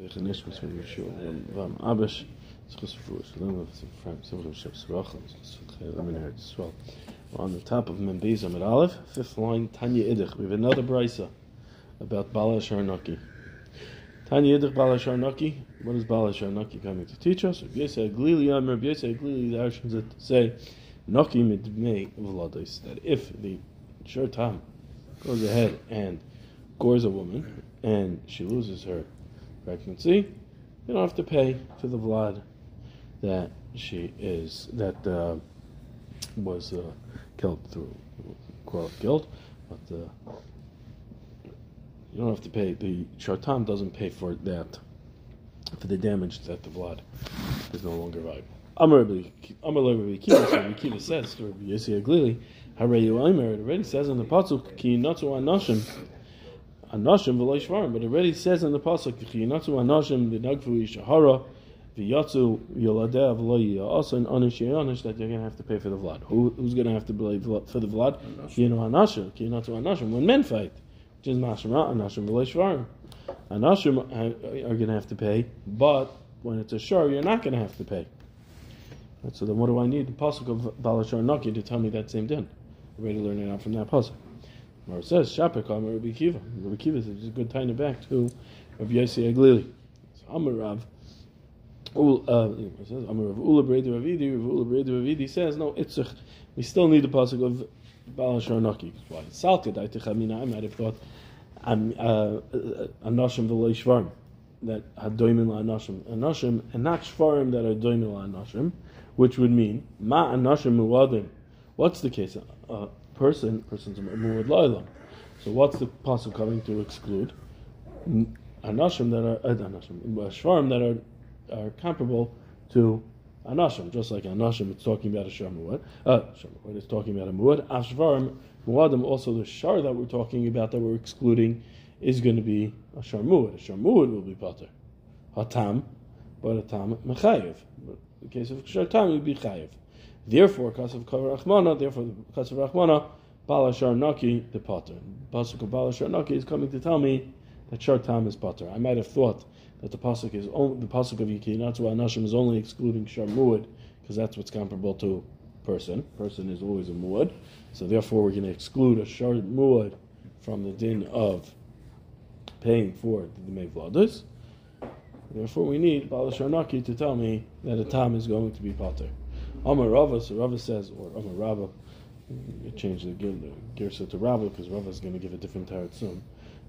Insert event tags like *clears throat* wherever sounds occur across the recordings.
We're on the top of Membez Amid Aleph, fifth line, Tanya Idich. We have another brisa about Bala Sharnaki. Tanya Idich Bala Sharnaki. What is Bala Sharnaki coming to teach us? Rabbi Glili Amr, Rabbi Yosei Glili, the actions that say, Naki Midmei Vladis, that if the Shortam goes ahead and gores a woman and she loses her pregnancy, you don't have to pay to the Vlad that she is, that uh, was uh, killed through quarrel guilt, but uh, you don't have to pay. The Shartam doesn't pay for that, for the damage that the Vlad is no longer viable. Amar Rabbi Kiva, so Rabbi Kiva says to Rabbi Yossi Aglili, Harayu Aimer, it already says in the Pasuk, Ki Natu Anashim, Anashim v'lo Shvarim, but it already says in the Pasuk, Ki Natu Anashim, the Nagfu Yishahara, V'yatzu Yoladeh v'lo Yiyasa, and Anish Yanish, that you're going to have to pay for the Vlad. Who, who's going to have to pay for the Vlad? Ki Anashim, Ki Anashim, when men fight, which is Mashma, Anashim v'lo Shvarim. Anashim uh, are going to have to pay, but when it's a shur, you're not going to have to pay. Right, so then what do I need? The pasuk of Balashar Naki to tell me that same din. I'm ready to learn it out from that pasuk. It says, Shapik Amar Rabbi Kiva. Rabbi Kiva says, it's a good time back to Rabbi Yossi Aglili. So Amar Rav, uh, says, Amar Rav Ula Breda Ravidi, Rav Ula Breda Ravidi says, no, it's a, we still need the pasuk of Balashar Naki. Why? Salkid, I might have thought, I'm, uh, Anashim V'loi Shvarm that hadoimin la'anashim, anashim, and not shvarim that are doimin la'anashim, which would mean ma anashim muadim. What's the case? A person, person's muad la'ilam. So what's the pasuk coming to exclude? Anashim that are uh, anashim, shvarim that are are comparable to anashim, just like anashim, it's talking about a muad. Uh, it's talking about a muad. Ashvarim muadim, also the shar that we're talking about that we're excluding is going to be a sharmud. A sharmud will be pater. Hatam, but a tam mechayev. But in the case of shartam, it would be chayev. Therefore, of rachmana, therefore of rachmana, balashar naki the pater. Pasuk of balashar naki is coming to tell me that shartam is pater. I might have thought that the pasuk is only, the pasuk of yikinatu anashim is only excluding sharmud because that's what's comparable to person. Person is always a muad. So therefore, we're going to exclude a shar muad from the din of paying for the Dmei Vladas. Therefore, we need Balasharnaki to tell me that a tam is going to be pater. Amar Rava, so Rava says, or Amar Rava, you change the, the Gersa to Rava because Rava is going to give a different tarot soon.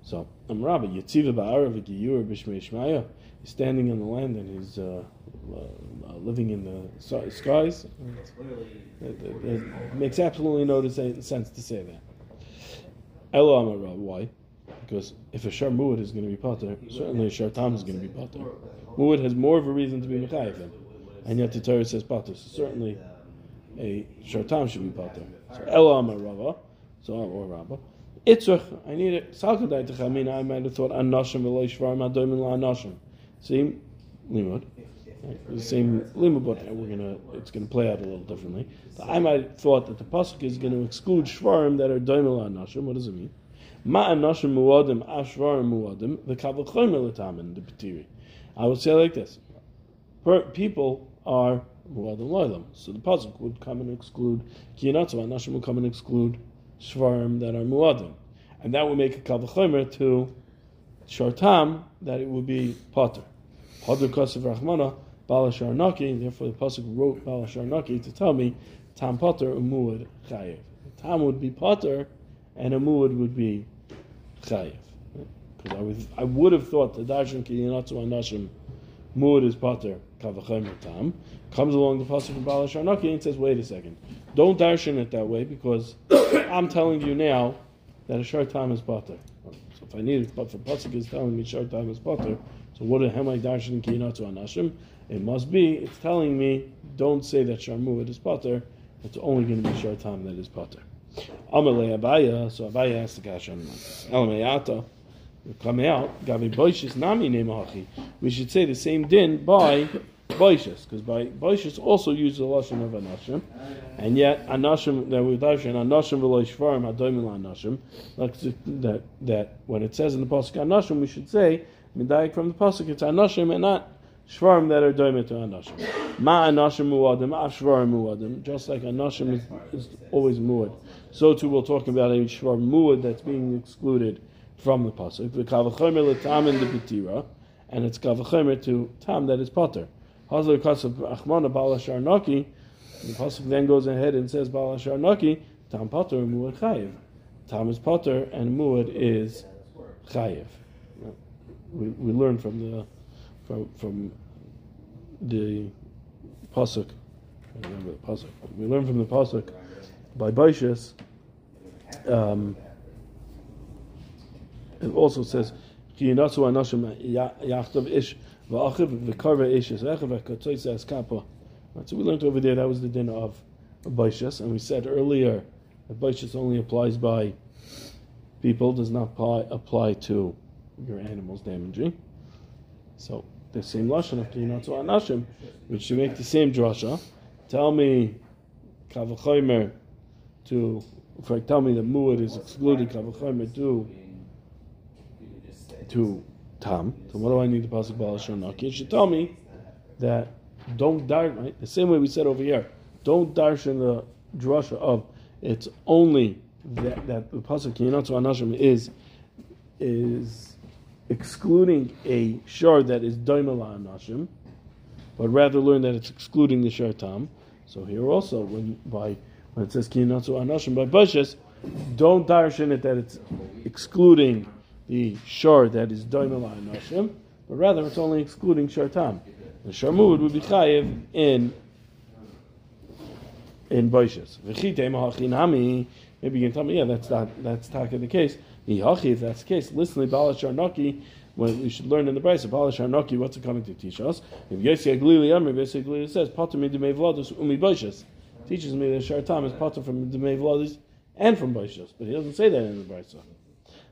So, Amar Rava, Yetziva Ba'ara v'giyur b'shmei Shmaya, he's standing in the land and he's uh, uh, living in the skies. It, it, it, makes absolutely no sense to say that. Elo Amar Rava, why? Because if a shar muad is going to be potter, certainly a shar tam is going to be potter. Muad has more of a reason to be mechayiv and yet the Torah says potter. So certainly a shar tam should be potter. So amar rava, so or rava. Itzrach, I need it. Salkadai techamina. I might have thought anashim v'lo shvarim adoimin la anashim. Same limud. The same limud, but we're gonna it's gonna play out a little differently. But I might have thought that the pasuk is going to exclude shvarim that are doimin la anashim. What does it mean? Ma'anashim muadim ashvar muadim the kavachomer letamin the petiri. I would say like this: per, people are muadim loylam. So the pasuk would come and exclude kiyanatzu. Anashim would come and exclude shvarim that are muadim, and that would make a kavachomer to shartam that it would be potter. Hadr kasav rachmana balashar naki. Therefore, the pasuk wrote balashar naki to tell me tam potter umuad chayev. Tam would be potter and a muad would be chayiv. Because I would, I would have thought the darshan ki yinatzu anashim muad is pater kavachem tam comes along the pasuk from Balashar Naki and says, wait a second, don't darshan it that way because *coughs* I'm telling you now that a short time is pater. So if I need it, but the pasuk is telling me short time is pater, so what am I darshan ki yinatzu anashim? It must be, it's telling me, don't say that sharmuad is pater, it's only going to be short time that is pater. Amalei Abaya, so Abaya asked the Kasha Elamayata, coming out, Gavi Boishis Nami. We should say the same din by Boishis, because by Boishis also uses the Lashon of Anashim, and yet Anashim, that we darshan, Anashim v'lo Shvarim, Adoimim Anashim, that, that when it says in the Pasuk Anashim, we should say Medayik from the pasuk, it's Anashim and not Shvarim that are doimet to Anashim. Ma Anashim muadim, Af Shvarim muadim. Just like Anashim is, is always muad. So too we'll talk about a Shvarim muad that's being excluded from the pasuk. The Kavachomer l'tam in the Betira, and it's Kavachomer to tam that is potter. Hazar Kasav Achmana Bala Sharnaki, the pasuk then goes ahead and says Bala Sharnaki, tam potter muad chayiv. Tam is potter and muad is chayiv. We, we learn from the from from the pasuk. I remember the pasuk. We learn from the pasuk by Baishas. Um, it also says, "Ki yinatzu anashim yachtav ish v'achiv v'karve ish es echav v'katzoyz es kappa." So we learned over there that was the din of Baishas, and we said earlier that Baishas only applies by people, does not apply, apply to your animals damaging. So the same lashon of kinatzu anashim, which should make the same drasha. Tell me, kavachomer to, if I tell me that muad is excluded, kavachomer to to Tom. So what do I need the pasuk balashonaki? It should tell me that don't dar right the same way we said over here. Don't darshan the drasha of it's only that, that the pasuk kinatzu anashim is is excluding a shard that is daimala anashim, but rather learn that it's excluding the shar tam. So here also, when by when it says kinatzu anashim by bushes, don't darshan it that it's excluding the shar that is daimala anashim, but rather it's only excluding shar tam. The sharmud would be chayiv in in bushes. Maybe you can tell me, yeah, that's not that's taka the case. If that's the case, listen to Balash Arnaki, when we should learn in the Bryce, Balash Arnaki, what's it coming to teach us? If Yossi Aglili Amr, Yossi Aglili says, Potter me Demei Vladus Umi Boishas. Teaches me that Shartam is Potter from Demei Vladus and from Boishas. But he doesn't say that in the Bryce.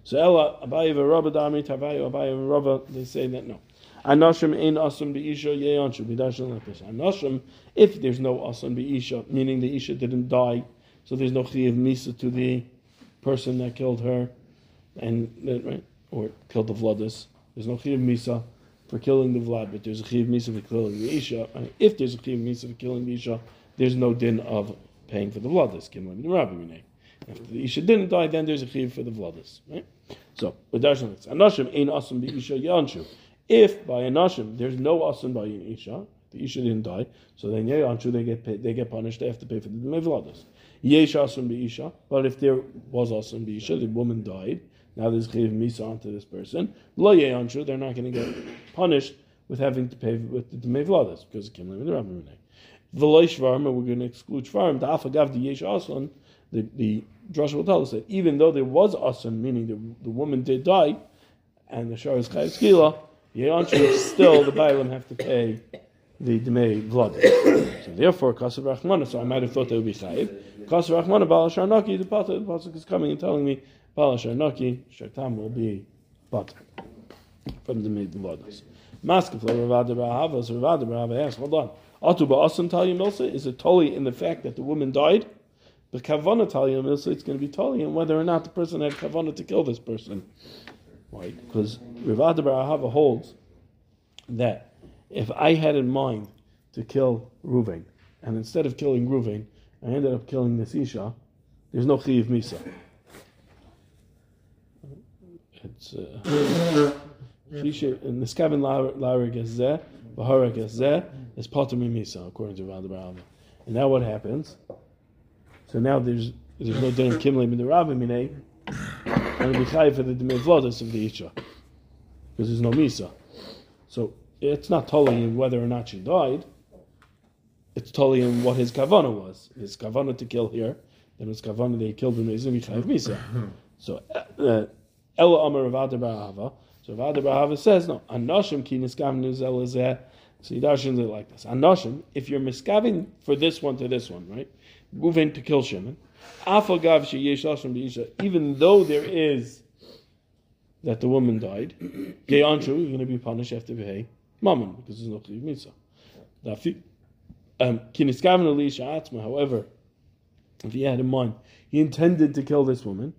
So Ella, Abayi Rabba Dami, Tavayu, Abayi Rabba, they say that no. Anashim ein asum beisha yeyanshu like this. Anashim, if there's no asum beisha, meaning the isha didn't die, so there's no chiyuv misa to the person that killed her, and right, or killed the vladis. There's no chiyuv misa for killing the vlad, but there's a chiyuv misa for killing the isha. And if there's a chiyuv misa for killing the isha, there's no din of paying for the vladis. If the isha didn't die, then there's a chiyuv for the vladis. Right? So, with Darshan, Anashim ein asum isha yanshu. If by Anashim there's no asum by an isha, the isha didn't die, so then yanshu they get paid, they get punished. They have to pay for the vladis. Yesh asum isha, but if there was asum isha, the woman died. Now there's chiv misa onto this person. Lo anshu, they're not going to get punished with having to pay with the Dmei Vladas because of Kimlim and the Rabbi Renee. V'loy shvarm, we're going to exclude shvarm. The afagav the yesh asun, the the drasha will tell us that even though there was asun, meaning the, the woman did die, and the shar is chayiv skila, anshu still the bailam have to pay the Dmei Vladas. so therefore, kasav rachmana. So I might have thought they would be chayiv. Kasav rachmana bal sharnaki. The pasuk is coming and telling me Palasha Naki, Shaitam will be butter from the mid Vodas. Maskef Ravada Rahava, so Ravada Rahava asks, hold on. Atu Ba'asan Talia Milsa, is it totally in the fact that the woman died? But Kavana Talia Milsa, it's going to be in whether or not the person had Kavana to kill this person. Right? Because Ravada Rahava holds that if I had in mind to kill Ruvain, and instead of killing Ruvain, I ended up killing this Isha, there's no Chiv Misa. It's uh, in the Skavin Lara Gezeh, Bahara Gezeh, is Patami Misa, according to Rad Rava. And now what happens? So now there's there's no din Kimle in the Rabbi Minei, and it'll be chai for the Demevlodas of the Isha. Because there's no Misa. So it's not totally in whether or not she died, it's totally in what his kavana was. His kavana to kill here, then his kavana he killed him is Misa. So uh, Ella Amar Rav Barahava. So Rav Barahava says, no, Anoshim ki niskam nuzel So does it like this. Anoshim, if you're miskaving for this one to this one, right? Moving to kill Shimon. Even though there is that the woman died, *clears throat* gay anshu, you're going to be punished after v'hei mammon, because there's no chiv mitzvah. Um, however, if he had in mind, he intended to kill this woman,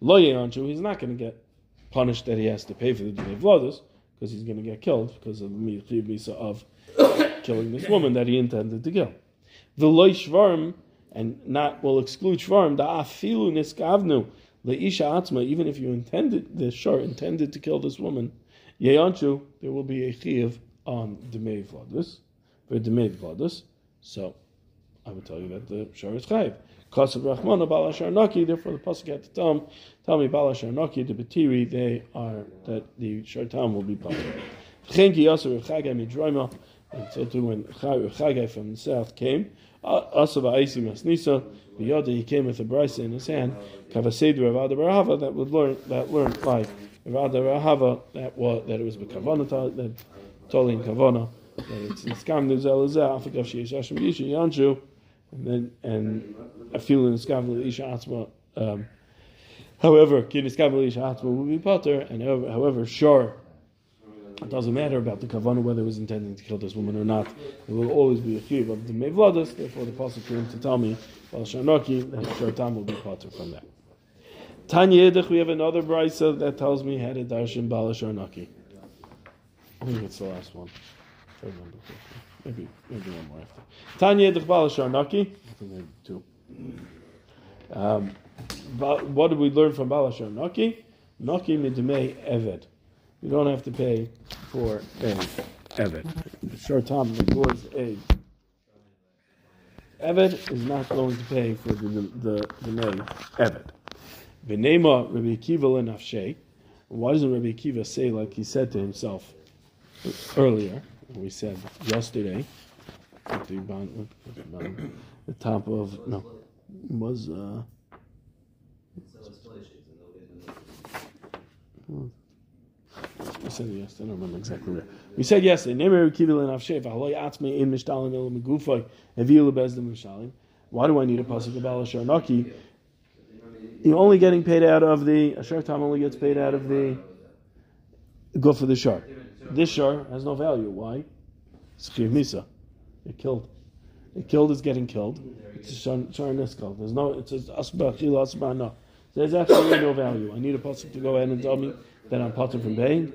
lo anshu, he's not going to get punished that he has to pay for the Dnei Vlodos, because he's going to get killed because of the misa of *coughs* killing this woman that he intended to kill. The loy shvarm, and not will exclude shvarm, the afilu niskavnu, leisha atzma, even if you intended, the shar intended to kill this woman, yeyanchu, there will be a chiv on demei vladus, for demei vladus. So, I would tell you that the shar is chayiv. Kasav Rachmana Balashar Naki, therefore the Pasuk had to tell him, tell me Balashar the Betiri, they are, that the Shartam will be. Chenki Yasser Chagai Midroima, and so too when Chagai from the south came, Asav Aisi Masnisa, Yoda he came with a brisa in his hand, Kavaseder Rav Ada Rahava, that would learn, that learned like Rav Ada Rahava, that was, that it was Bekavana, that that it's in Skam Nizel Azah, Yanshu, and then and in Skavli Isha Atzma. Um, however, Kin Skavli Isha Atzma will be potter, and however, however, sure, it doesn't matter about the kavana whether it was intending to kill this woman or not. It will always be a chiv of the mevladas. Therefore, the pasuk came to tell me, well, Sharnaki, that Shartam will be potter from that. Tanya we have another brisa that tells me how to darshan Bala Sharnaki. I think it's the last one. I remember. Maybe, maybe one more after. Tanya Dechbala Sharnaki. Two. Um, what did we learn from Bala Sharnaki? Naki midmei eved. You don't have to pay for a eved. Short time records a eved is not going to pay for the the the name eved. V'nema Rabbi Akiva lenafshei. Why doesn't Rabbi Akiva say like he said to himself earlier? We said yesterday at the, the top of no was uh, we said yes. I don't remember exactly where. We said yesterday. Why do I need a pasuk about Sharnaki? You're only getting paid out of the a shark time only gets paid out of the go for the shark. This shar has no value. Why? It's misa. It killed. It killed is getting killed. It's a shar niskal. There's no. It's asba asba no. There's absolutely no value. I need a pasuk to go ahead and tell me that I'm potter from paying.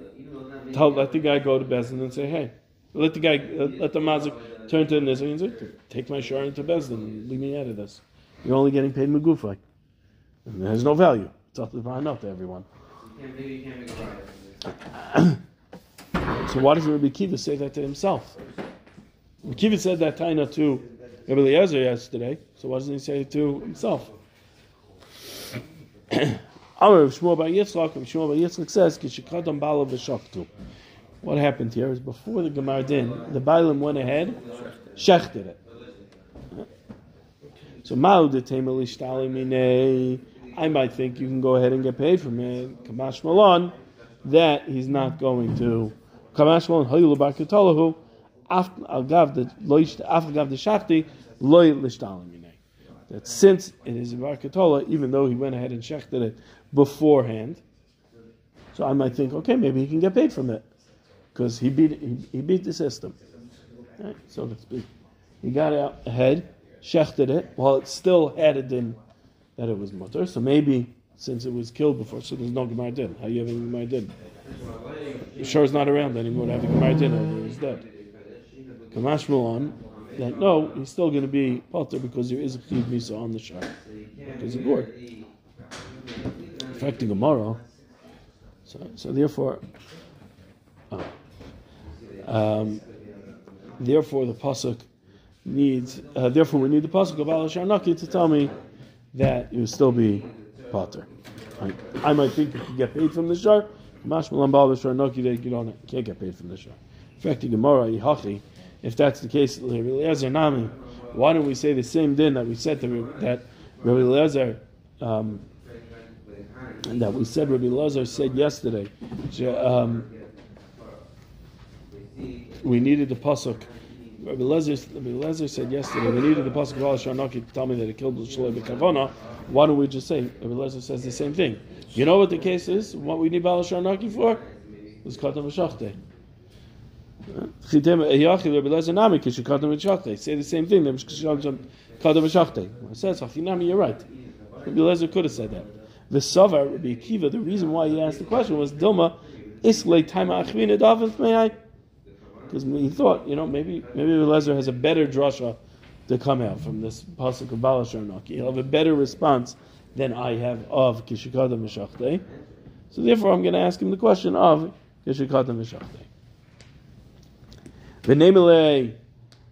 Tell let the guy go to Bezdin and say, hey, let the guy uh, let the mazik turn to this and say, take my shar into Bezdin. And leave me out of this. You're only getting paid megufay. And it has no value. It's up to everyone. *clears throat* So why does Rabbi Kiva say that to himself? Rabbi Kiva said that taina to Rabbi Eliezer yesterday, so why doesn't he say it to himself? *coughs* Amar of Shmuel by Yitzchak, Shmuel by Yitzchak says, "Kishikadam bala v'shaktu." What happened here is before the Gemar Din, the Bailam went ahead, shechted it. So Ma'u de I might think you can go ahead and get paid from it. Kamash Malon, that he's not going to Kamashmon Hoyulu Barkatalahu, Agav the Afagav the Loy That since it is Barkatola, even though he went ahead and shechted it beforehand, so I might think, okay, maybe he can get paid from it because he beat he, he, beat the system. Right? So to speak, he got out ahead, shechted it while it still had a din that it was mutter. So maybe since it was killed before, so there's no gemar din. How you have a gemar din? Shor is not around anymore to have a Gemara dinner, he's dead. Kamash on that no, he's still going to be potter because there is a chiv misa on the shar because of gore. Affecting Gemara. So, so therefore, oh, um, therefore the pasuk needs. Uh, therefore, we need the pasuk of Al to tell me that you will still be potter. I, might think you could get paid from the shar. Mashmalan Baal Noki that you don't can't get paid from the shah. In fact, Gemara Yihachi, if that's the case, Rabbi Eliezer Nami, why don't we say the same din that we said to that Rabbi Eliezer um, that we said Rabbi Eliezer said yesterday? Um, we needed the pasuk. Rabbi Eliezer, Rabbi Eliezer said yesterday we needed the pasuk of Al Shanaki to tell me that it killed Shalom Kavana. Why don't we just say Rabbi Eliezer says the same thing? You know what the case is? What we need Baal Shanaki for? Is Katan V'Shachte. Say the same thing. It says. You're right. Rabbi Lezer could have said that. The Savar Rabbi Akiva. The reason why he asked the question was Dilma Islay time achvina may I? Because he thought, you know, maybe maybe Lezer has a better drasha to come out from this pasuk of Balashar He'll have a better response than I have of Kishikada Mishachte. So therefore, I'm going to ask him the question of Kishikada Mishachte. V'nemele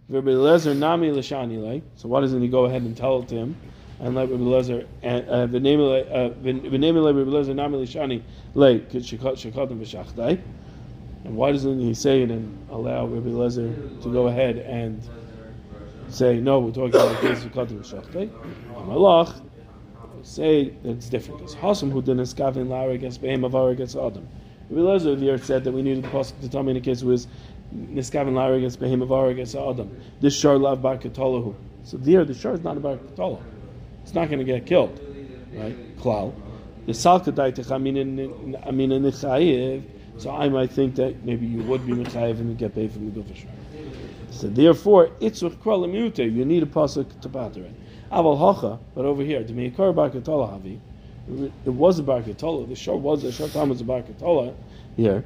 Rabbi Lezer nami l'shani So why doesn't he go ahead and tell it to him? And let Rabbi Lezer uh, uh, v'nemele uh, Rabbi Lezer nami l'shani le Kishikada Mishachte. And why doesn't he say it and allow Rabbi Lezer to go ahead and say, no, we're talking about the case of Kadim Shachte. Malach, say that it's different. Because Hasam who didn't skavin lara against Behem Avar against Adam. Rabbi Lezer here said that we needed the pasuk to tell me in a case was Niskavin Lara against Behem Avar against Adam. This Shar Lav Bar Katalahu. So there, the Shar is not about Katalah. It's not going to get killed. Right? Klal. The Salka Daitach Amina Nichayev. So I might think that maybe you would be Mechayev and get paid from the Gufashar. So therefore, itzur kralimute, you need a pasuk to pater it. Aval hacha, but over here, a barkatola havi, it was a barkatola. The short was the short time was a barkatola. Here,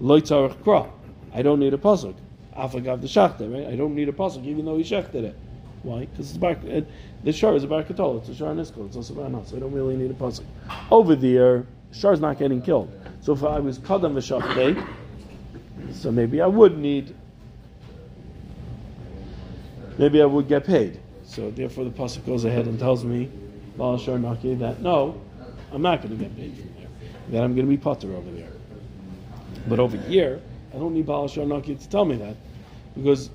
loitzarach kra. I don't need a pasuk. Afagav the shachta, right? I don't need a pasuk, even though he shechted it. Why? Because it's bar, it, the shar is a barkatola. It's a shar niskol. It's also bar so I don't really need a pasuk. Over there, shar is not getting killed. So if I was kadam v'shachtei, so maybe I would need maybe I would get paid. So therefore, the pasuk goes ahead and tells me, Naki, that no, I'm not going to get paid from there. That I'm going to be putter over there. But over here, I don't need Balashar Naki to tell me that because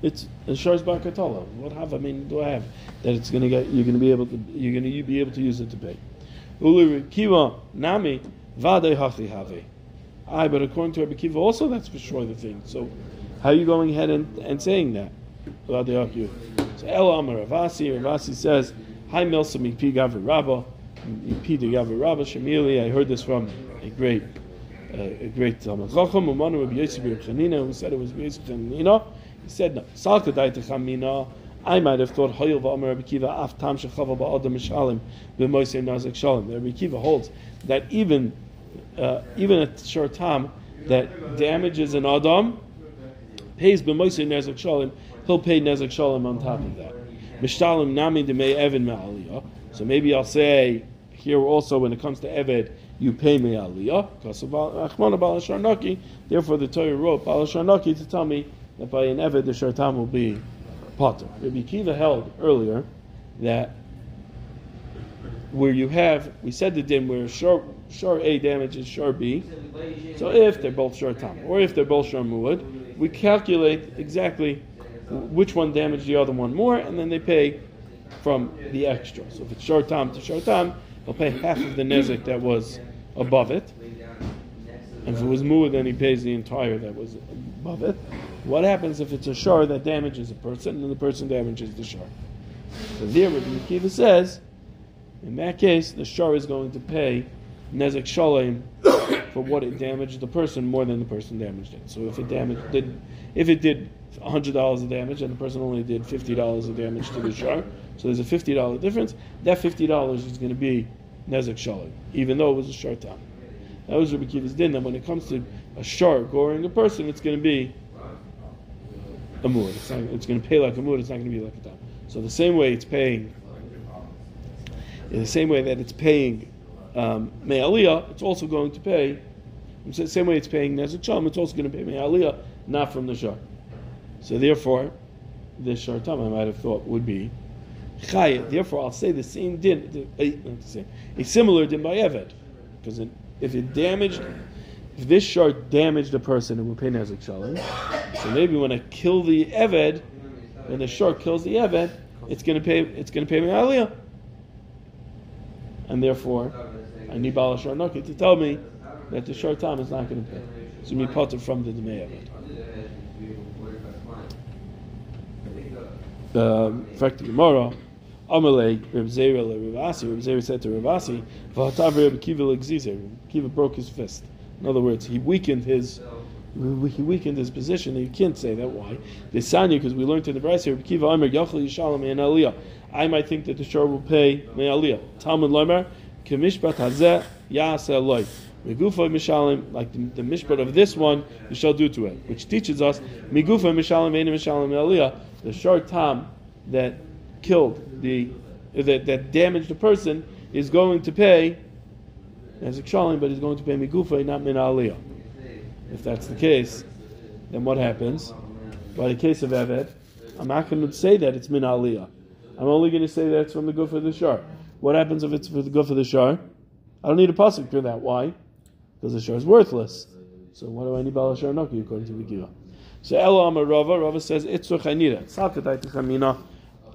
it's Shar's Bakatola. What have I mean? Do I have that it's going to get? You're going to be able to. You're going to be able to use it to pay. Uli Kiva Nami Vade Hachi Have. I, but according to Rabbi Kiva, also that's for sure the thing. So, how are you going ahead and, and saying that? So El Amar Ravasi, Ravasi says, Hi Milsa Mipi Gavri Rabba, Mipi de Gavri Rabba, Shemili, I heard this from a great uh, a great Talmud Chacham, Umanu Rabbi Yosef Chanina, who said it was Yosef Chanina. He said, no, Salka Daita Chamina, I might have thought Hoyel V'Amar Rabbi Kiva Af Tam Shechava Ba'adam Mishalim B'Moisei Nazik Shalom. Rabbi Kiva holds that even uh, even a short time that damages an Adam pays B'Moisei Nazik Shalom he'll pay Nezek Shalom on top of that. Mishtalim Nami Demei Evan Me'aliyah. So maybe I'll say here also when it comes to Eved, you pay me aliyah because of Achmana Balasharnaki. Therefore, the Torah wrote Balasharnaki to tell me that by an Eved the Shartam will be potter. Rabbi Kiva held earlier that where you have, we said the din where shor, shor A damages shor B. So if they're both shor tam, or if they're both shor muad, we calculate exactly which one damaged the other one more, and then they pay from the extra. So if it's short time to short time, they'll pay half of the nezik that was above it. And if it was more, then he pays the entire that was above it. What happens if it's a shar that damages a person and the person damages the shar? So there, what Mekiva says, in that case, the shar is going to pay nezek shalem for what it damaged the person more than the person damaged it. So if it damaged did, if it did hundred dollars of damage and the person only did fifty dollars of damage to the shar, so there's a fifty dollar difference. That fifty dollars is going to be nezek shalom, even though it was a shar time. That was Rabbi Kiva's din. That when it comes to a shar goring a person, it's going to be a mood. It's, it's going to pay like a mood. It's not going to be like a time. So the same way it's paying, in the same way that it's paying um, it's also going to pay. The same way it's paying shalom, it's also going to pay me'aliyah, not from the shar. So therefore, the shartam I might have thought would be chayet. Therefore, I'll say the same din, a, a similar din by Eved, because if it damaged, if this shart damaged a person, it would pay nezik shalom. So maybe when I kill the Eved, when the shark kills the Eved, it's going to pay. It's going to pay me aliyah, and therefore, I need Balashar Naki to tell me that the short time is not going to pay. So me potter from the Demei Eved. the um, fact the Gemara, Amalei Reb Zera Revasi. Reb Zera said to Revasi, "V'hatav Reb Kiva l'gzizer." Kiva broke his fist. In other words, he weakened his he weakened his position. You can't say that. Why? The Sanya, because we learned in the Brayser, Reb Kiva Yachal Yishalom Aliyah. I might think that the shor will pay my Aliyah. Talmud Lomer Kemishpat Hazeh Yaseh Loy. Migufa mishalim, like the, the mishpat of this one, you shall do to it, which teaches us migufa mishalim ve'ena mishalim aliyah, the short time that killed the that, that damaged the person is going to pay as a shalim, but he's going to pay migufa, not min aliyah. If that's the case, then what happens? By the case of Eved, I'm not going to say that it's min aliyah. I'm only going to say that it's from the goof of the shar. What happens if it's for the goof of the shar? I don't need a pasuk for that. Why? Because the shar is worthless. So why do I need balashar naki according to the gira? So Elo Amar Rava, Rava says itzur chanira. Salkatai techamina.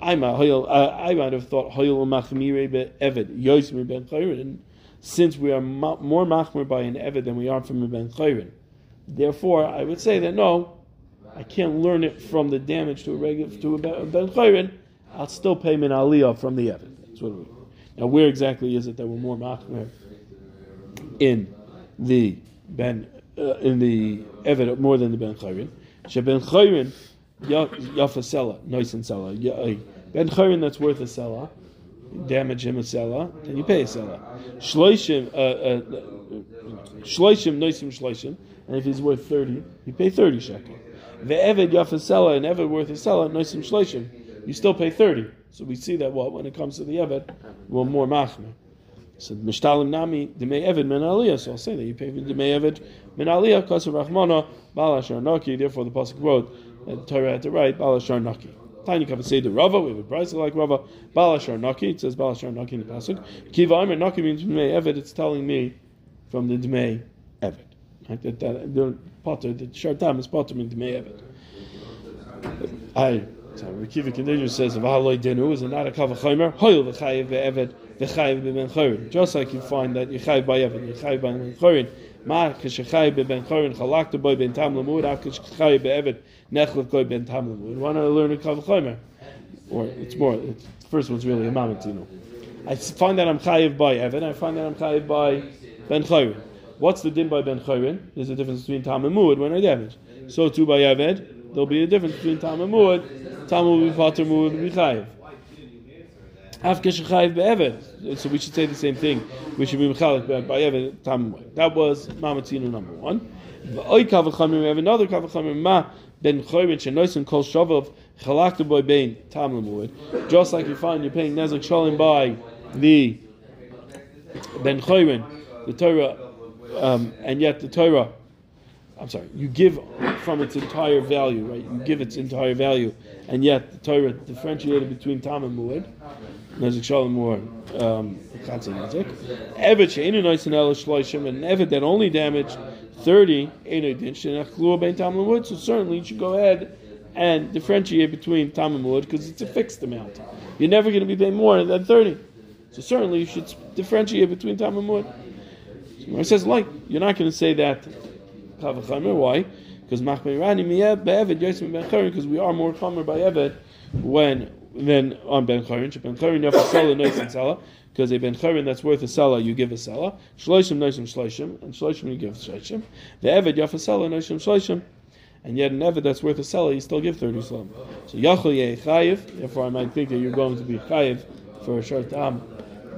Uh, I might have thought hoyel machmire be eved yoismi ben chayrin. Since we are more machmir by an eved than we are from a ben chayrin, therefore I would say that no, I can't learn it from the damage to a regular to a ben chayrin. I'll still pay min aliyah from the eved. That's what we. Now, where exactly is it that we're more machmir in the ben uh, in the eved more than the ben chayrin? Sheben chayrin yafa sella, nice and sella. Ben chayrin that's worth a sella, damage him a sella, then you pay a sella. Shloishim, uh, uh, shloishim noisim shloishim, and if he's worth thirty, you pay thirty shekel. The eved yafa sella, and eved worth a sella, noisim shloishim, you still pay thirty. So we see that what when it comes to the eved, we're more machmer. So mishtalim nami demei eved min aliyah. So I'll say that you pay for demei eved min aliyah kasav rachmana balashar naki. Therefore, the pasuk wrote that the Torah had to write balashar naki. Tiny cover say the Rava. We have a price like Rava. Balashar naki. It says balashar naki in the pasuk. Kiva Aimer naki means demei eved. It's telling me from the demei eved. Right? That, that the potter, the short time is potter means demei eved. I. So Rekiva continues says, "V'haloi denu is not a kavachomer. Hoyel v'chayiv ve'eved v'chayiv b'ben chorin." Just like you find that you chayiv by eved, you chayiv by ben chorin. Ma k'shechayiv b'ben chorin chalakta boy ben tam lemud. Av k'shechayiv be'eved nechlev goy ben tam lemud. Want to learn a kavachomer? Or it's more. It's, the first one's really a mamatino. I find that I'm chayiv by eved. I find that I'm chayiv by ben chorin. What's the din by ben chorin? There's a difference between tam and mud when I damage. So too by eved, there'll be a difference between tam and mud. Tam will be pater, mud will be chayiv. So we should say the same thing. We should be mechalik by eved tam. That was mamatino number one. We have another kavachamim. Ma ben chorin shenoisim kol shavov chalakta boy bein tam lemud. Just like you find you're paying nezek shalim by the ben chorin, the Torah, um, and yet the Torah. I'm sorry, you give from its entire value, right? You give its entire value, and yet the Torah differentiated between Tam and Muad, Nezik Shalom or um, Nezik. Evet she'enu noisin el and Evet that only damaged 30, enu din she'nachlu ben Tam and Muad, so certainly you should go ahead and differentiate between Tam and Muad, because it's a fixed amount. You're never going to be paying more than 30. So certainly you should differentiate between Tam and Muad. So it says, like, you're not going to say that why? Because because we are more chamer by Evet when than on ben charin. Ben charin you have to sell a nice and sella because a ben charin that's worth a sella you give a sella. Shloishim noisim shloishim and shloishim you give shloishim. The Evet you have to sell a noisim shloishim. And yet an Evet that's worth a sella you still give thirty slam. So yachol yeh chayiv. Therefore I might think that you're going to be chayiv for a short time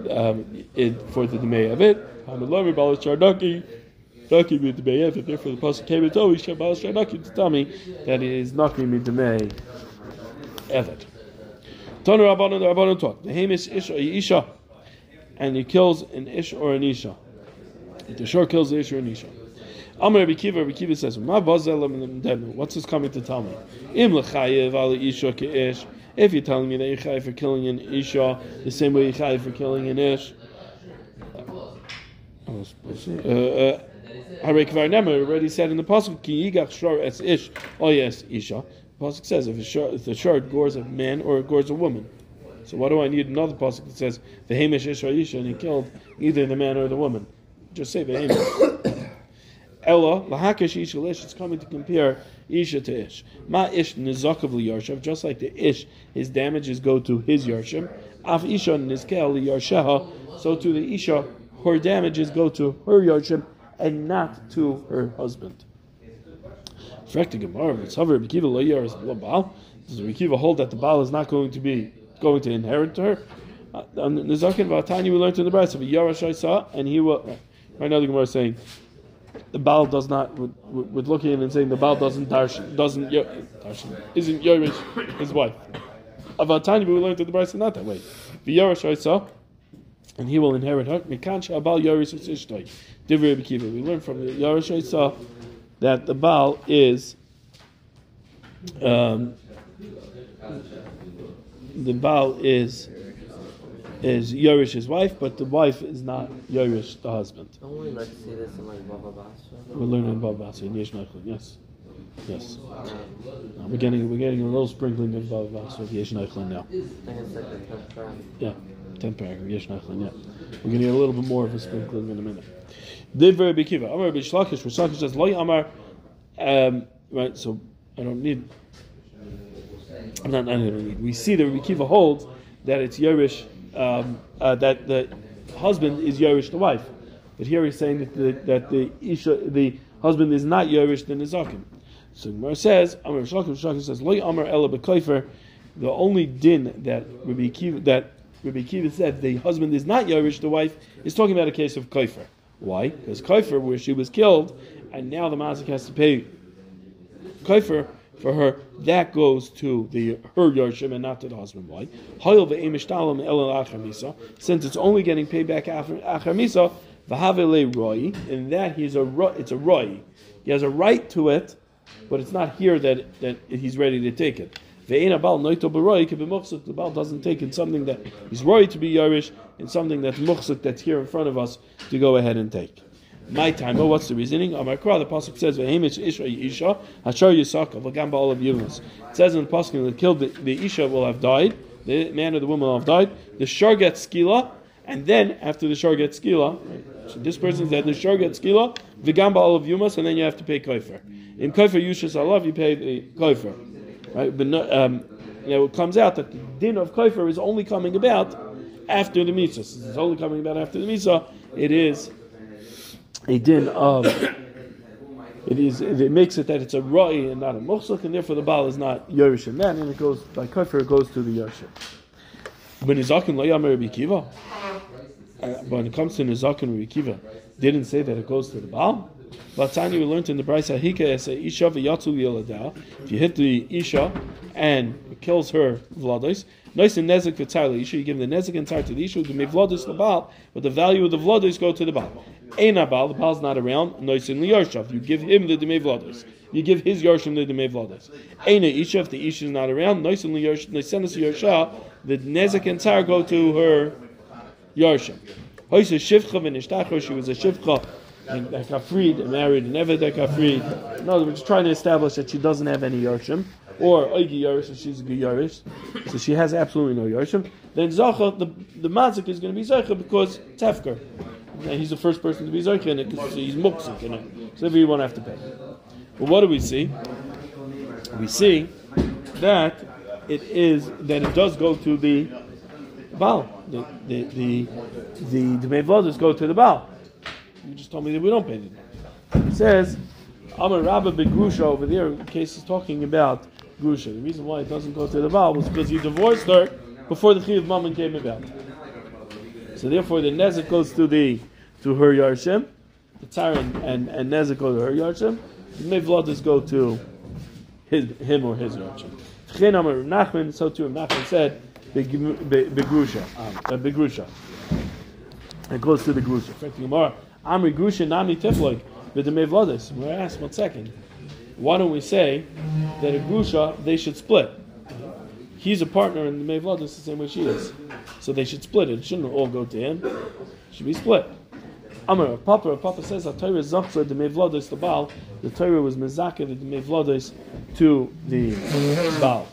um, it, for the demei Evet. Hamid balas chardaki. Naki mid demei. Therefore, the pasuk came and told me Shabbos Naki to tell me that is Naki mid demei evet. Tanu Rabbanon the Rabbanon taught the hamish ish or isha, and he kills an ish or an isha. The shore kills the ish or an isha. Amar Rabbi Kiva, Rabbi Kiva says, "Ma What's this coming to tell me? Im lechayev al isha ish. If you're telling me that you're chayiv for killing an isha the same way you're chayiv for killing an ish." Uh, uh, Harei Kvar Nemer already said in the pasuk Ki Yigach Shor Es Ish Oh yes Isha. The pasuk says if, shor, if the short gores a man or it gores a woman. So why do I need another pasuk that says the Hamish Ish Isha and he killed either the man or the woman? Just say the Hamish. *coughs* Ella lahakish ish ish. It's coming to compare isha to ish. Ma ish nizakav yarshav. Just like the ish, his damages go to his yarshim. Af isha nizkel yarsheha. So to the isha, her damages go to her yarshim and not to her husband. Does the Rikiva hold that the Baal is not going to be going to inherit her? Uh, on the Zakin Vatani we learned in the Bride of Yara Shaisa, and he will Right now the Gemara is saying the Baal does not, with, looking at and saying the Baal doesn't darsh, doesn't, darsh, isn't Yorish his wife. Avatani, we learned that the is not that way. V'yarash saw, and he will inherit her. Mikansha Baal Yorish Ishtoi. Divrei Bekiva. We learn from the Yarash saw that the Baal is um, the Baal is is Yorish's wife, but the wife is not Yorish, the husband. Don't we like see this in like Baba Basra? We're learning in Baba Basra in Yesh yes. Yes. Now we're getting we're getting a little sprinkling of Baba Basra of Yesh now. I think it's like the tenth paragraph. Yeah. Yeah. We're going to get a little bit more of a sprinkling in a minute. Amar Bishlakish, Bishlakish says, Loi Amar, um, right, so I don't need, I'm not, need. We see that Rabbi Kiva holds that it's Yerish, um, uh, that the husband is Yerish the wife. But here he's saying that the, that the Isha, the husband is not Yerish the Nizakim. So Gemara says, Amar Bishlakish says, Loi Amar Ela Bekoifer, the only din that Rabbi Kiva, that Rabbi Kiva said the husband is not Yerish the wife is talking about a case of Koifer. Why? Because Koifer, where she was killed, and now the Mazik has to pay Koifer for her, that goes to the her Yarshim and not to the husband. Why? Since it's only getting paid back after Achar Misa, Vahavele Roy, and that he's a it's a Roy. He has a right to it, but it's not here that, that he's ready to take it. The Baal doesn't take in something that he's worried to be Yarish and something that's muchsuk that's here in front of us to go ahead and take. My time. Oh, what's the reasoning? Amakra, the pasuk says, "Vehemish Isha Isha Hashar Yisaka V'Gamba all of Yunus." It says in the pasuk that killed the, the Isha will have died, the man or the woman will have died. The Shar gets skila, and then after the Shar gets skila, so this person's dead. The Shar gets skila, V'Gamba all of Yumas, and then you have to pay koifer. In koifer Yushas Alav, you pay the koifer. Right? But no, um, you know, it comes out that the din of koifer is only coming about after the mitzvah. Since it's only coming about after the mitzvah, it is a din of it is it makes it that it's a roi and not a muchsuk, and therefore the baal is not yorish in that, and it goes by kafir it goes to the yorshim. When Nizakin lo yamer Rabbi Kiva, uh, when it comes to Nizakin Kiva, didn't say that it goes to the baal. But Tanya we learned in the Brisa Hika isha v'yatzu yeladah. If you hit the isha and it kills her vlados, nice and nezik v'tzar isha, you give the nezik and tzar to the isha, you may vlados the baal, but the value of the vlados go to the baal. Ein baal, the baal's not around. Nice and liyarshav, you give him the demei vlados. You give his yarshim the demei vlados. Ein isha, if the isha is not around, nice and liyarshav, nice and yarsha, the nezik and tzar go to her yarshim. Hoysa shivcha v'nishtachar, she was a shivcha that got freed and married and ever that got freed. In other words, trying to establish that she doesn't have any yarshim, or oigi yarish, so she's a good yarish, so she has absolutely no yarshim. Then zacha, the the mazik is going to be zacha because tefker, and he's the first person to be zacha in it because he's muksik in it, so won't have to pay. But what do we see? We see that it is that it does go to the Baal. The the the the, the go to the Baal. You just told me that we don't pay the It says, I'm a rabbi Begrusha over there, in case he's talking about Grusha. The reason why it doesn't go to the Baal was because he divorced her before the Chiv Mammon came about. So therefore the Nezek goes to the to her Yarshim, the Tsar and, and, Nezek go to her Yarshim, the Mevladis go to his, him or his Yarshim. Chen Amar Nachman, so too Nachman said, Begrusha. Um, Begrusha. It goes to the Grusha. Amri Grusha Nami Tifloik, the Mevladis. We're asked one second. Why don't we say that a Grusha, they should split? He's a partner in the Mevladis the same way she is. So they should split it. It shouldn't all go to him. It should be split. Amar, Papa, Papa says, that Torah Zachza, the Mevladis, the Baal, the Torah was Mezaka, the Mevladis, to the Baal.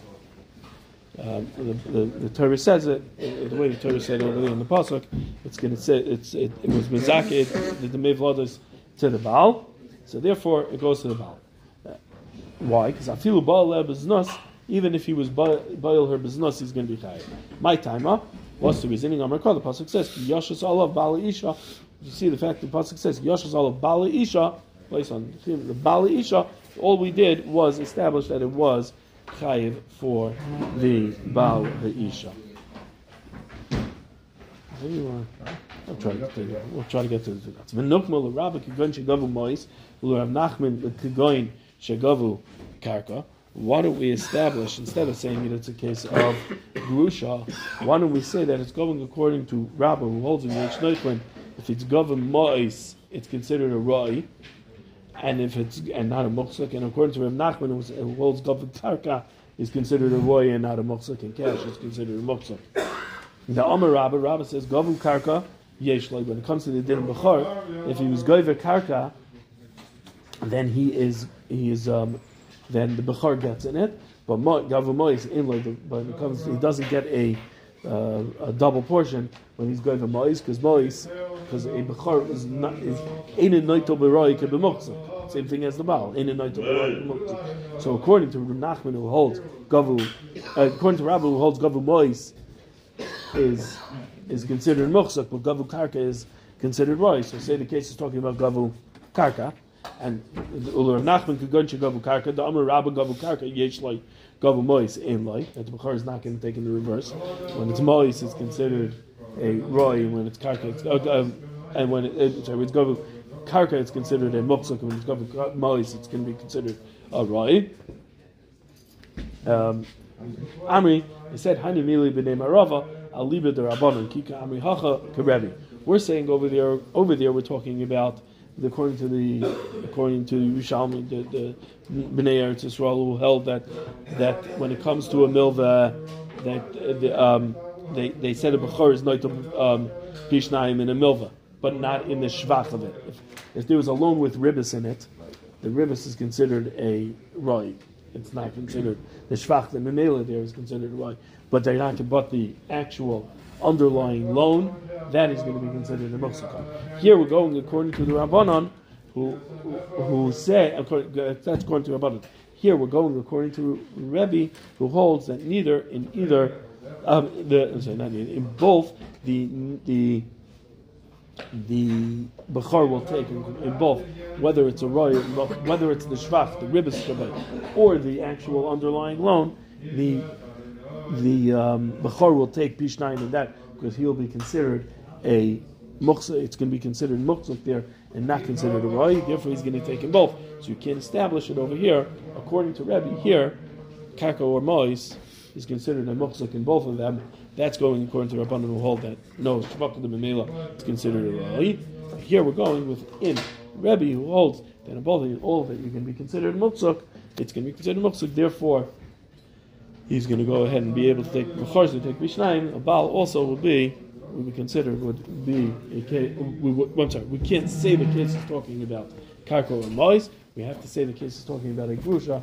The, the, the, Torah says it the way the Torah said over there in the pasuk. It's going to say it's it, it was mizakid the mevladas to the Baal, so therefore it goes to the Baal. Uh, why? Because afilu Baal lebeznus, even if he was Baal her beznus, he's going to be chayiv. My timer. What's the reasoning? Amar The pasuk says Yashas olav Baal Isha. You see the fact the pasuk says Yashas olav Baal Isha. Place on the Baal Isha. All we did was establish that it was chayiv for the Baal the Isha. I'll try to get to, we'll try to get to the Zugatz. V'nukma l'Rabbi kigoin shegavu mois, l'Rav Nachman kigoin shegavu karka. Why don't we establish, instead of saying that it's a case of Grusha, why don't we say that it's going according to Rabbi who holds in Yesh Neuchlin, if it's Gavan Mois, it's considered a Rai, and if it's and not a Muksuk, and according to Rav Nachman was- who holds Gavan Karka, is considered a Roy and not a Muksuk, and Cash is considered a Muksuk. The Amar Rabba, Rabba says Gavu Karka, Yesh Loi. When it comes to the Din Bechor, if he was Goiver Karka, then he is he is um, then the bechor gets in it. But mo- gavu mois in like the, but it comes he doesn't get a uh, a double portion when he's going for mois because mois because a bechor is not is in a noito beroi can be. Same thing as the baal in a noito beroi can be. So according to Nachman who holds gavu, uh, according to Rabbi who holds gavu mois is is considered muktzah, but gavu karka is considered roy. So say the case is talking about gavu karka. And Ulur Nachman could go into Gavu Karka, the Amr Rabba Gavu Karka, Yesh like Gavu Mois in like, that the Bukhar is not going to take in the reverse. When it's Mois, it's considered a and when it's Karka, it's, uh, um, and when it, it, sorry, it's Karka, it's considered a Muksuk, and when it's Gavu Mois, it's going to be considered a Roy. Um, Amri, he said, Hani Mili b'nei Marava, it the Rabbanon, Kika Amri Hacha Karevi. We're saying over there, over there, we're talking about the- according to the according to Yerushalmi, the, the Bnei Eretz Yisrael who held that that when it comes to a milva, that uh, the, um, they they said a bechor is not um, pishnayim in a milva, but not in the shvach of it. If, if there was a loan with ribis in it, the ribis is considered a roy. It's not considered the shvach. The memela there is considered a roy, but they're not. But the actual underlying loan that is going to be considered a moksakon. Here we're going according to the Rabbanon, who who say according, that's according to Rabbanon. Here we're going according to Rebbe, who holds that neither in either um, the I'm sorry, not neither, in both the the the Bechor will take in, in both, whether it's a roy, whether it's the shvach, the ribbis or the actual underlying loan, the the um, will take Pishnayim in that because he'll be considered a muksa. It's going to be considered muksuk there and not considered a roy. Therefore, he's going to take in both. So you can't establish it over here. According to Rebbe, here, Kaka or Mois is considered a muksuk in both of them. That's going according to Rabbanan who hold that. No, the Memela is considered a roy. Here we're going with in Rebbe who holds that in both of all of it you can be considered muksuk. It's going to be considered muksuk. Therefore, he's going to go ahead and be able to take Bechor to take Mishnayim. A Baal also will be would be considered would be a case. We, would- I'm sorry, we can't say the case is talking about Karko and Mois. We have to say the case is talking about a Grusha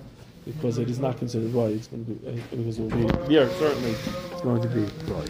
because it is not considered right. It's going to be uh, because it will be here certainly it's going to be right.